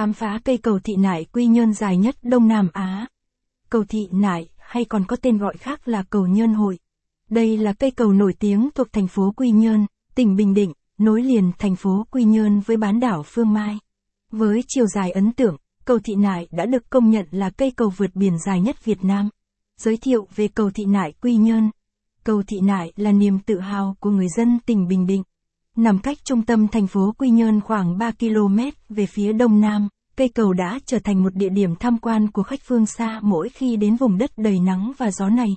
khám phá cây cầu thị nại quy nhơn dài nhất Đông Nam Á. Cầu thị nại, hay còn có tên gọi khác là cầu nhơn hội. Đây là cây cầu nổi tiếng thuộc thành phố Quy Nhơn, tỉnh Bình Định, nối liền thành phố Quy Nhơn với bán đảo Phương Mai. Với chiều dài ấn tượng, cầu thị nại đã được công nhận là cây cầu vượt biển dài nhất Việt Nam. Giới thiệu về cầu thị nại Quy Nhơn. Cầu thị nại là niềm tự hào của người dân tỉnh Bình Định. Nằm cách trung tâm thành phố Quy Nhơn khoảng 3 km về phía đông nam, cây cầu đã trở thành một địa điểm tham quan của khách phương xa mỗi khi đến vùng đất đầy nắng và gió này.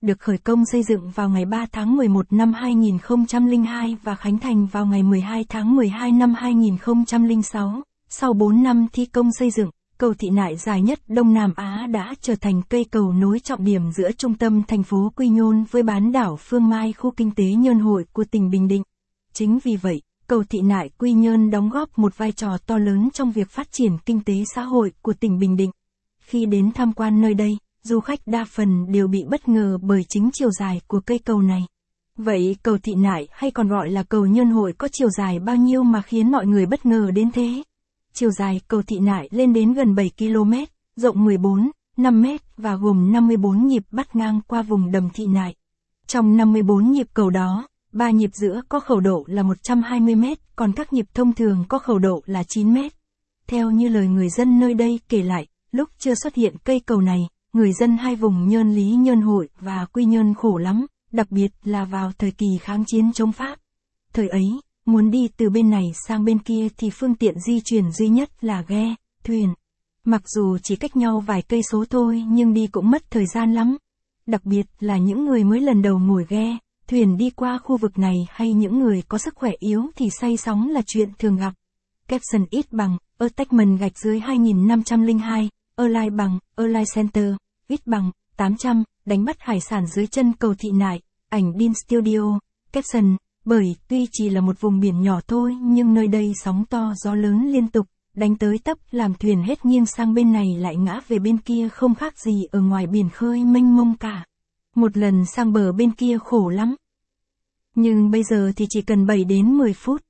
Được khởi công xây dựng vào ngày 3 tháng 11 năm 2002 và khánh thành vào ngày 12 tháng 12 năm 2006, sau 4 năm thi công xây dựng, cầu thị nại dài nhất Đông Nam Á đã trở thành cây cầu nối trọng điểm giữa trung tâm thành phố Quy Nhơn với bán đảo Phương Mai khu kinh tế Nhơn Hội của tỉnh Bình Định. Chính vì vậy, cầu thị nại Quy Nhơn đóng góp một vai trò to lớn trong việc phát triển kinh tế xã hội của tỉnh Bình Định. Khi đến tham quan nơi đây, du khách đa phần đều bị bất ngờ bởi chính chiều dài của cây cầu này. Vậy cầu thị nại hay còn gọi là cầu Nhơn Hội có chiều dài bao nhiêu mà khiến mọi người bất ngờ đến thế? Chiều dài cầu thị nại lên đến gần 7 km, rộng 14, 5 m và gồm 54 nhịp bắt ngang qua vùng đầm thị nại. Trong 54 nhịp cầu đó, ba nhịp giữa có khẩu độ là 120 mét, còn các nhịp thông thường có khẩu độ là 9 mét. Theo như lời người dân nơi đây kể lại, lúc chưa xuất hiện cây cầu này, người dân hai vùng Nhơn Lý Nhơn Hội và Quy Nhơn khổ lắm, đặc biệt là vào thời kỳ kháng chiến chống Pháp. Thời ấy, muốn đi từ bên này sang bên kia thì phương tiện di chuyển duy nhất là ghe, thuyền. Mặc dù chỉ cách nhau vài cây số thôi nhưng đi cũng mất thời gian lắm. Đặc biệt là những người mới lần đầu ngồi ghe, thuyền đi qua khu vực này hay những người có sức khỏe yếu thì say sóng là chuyện thường gặp. Capson ít bằng, attachment gạch dưới 2502, Align bằng, Align Center, ít bằng, 800, đánh bắt hải sản dưới chân cầu thị nại, ảnh Dean Studio, Capson, bởi tuy chỉ là một vùng biển nhỏ thôi nhưng nơi đây sóng to gió lớn liên tục, đánh tới tấp làm thuyền hết nghiêng sang bên này lại ngã về bên kia không khác gì ở ngoài biển khơi mênh mông cả. Một lần sang bờ bên kia khổ lắm. Nhưng bây giờ thì chỉ cần 7 đến 10 phút,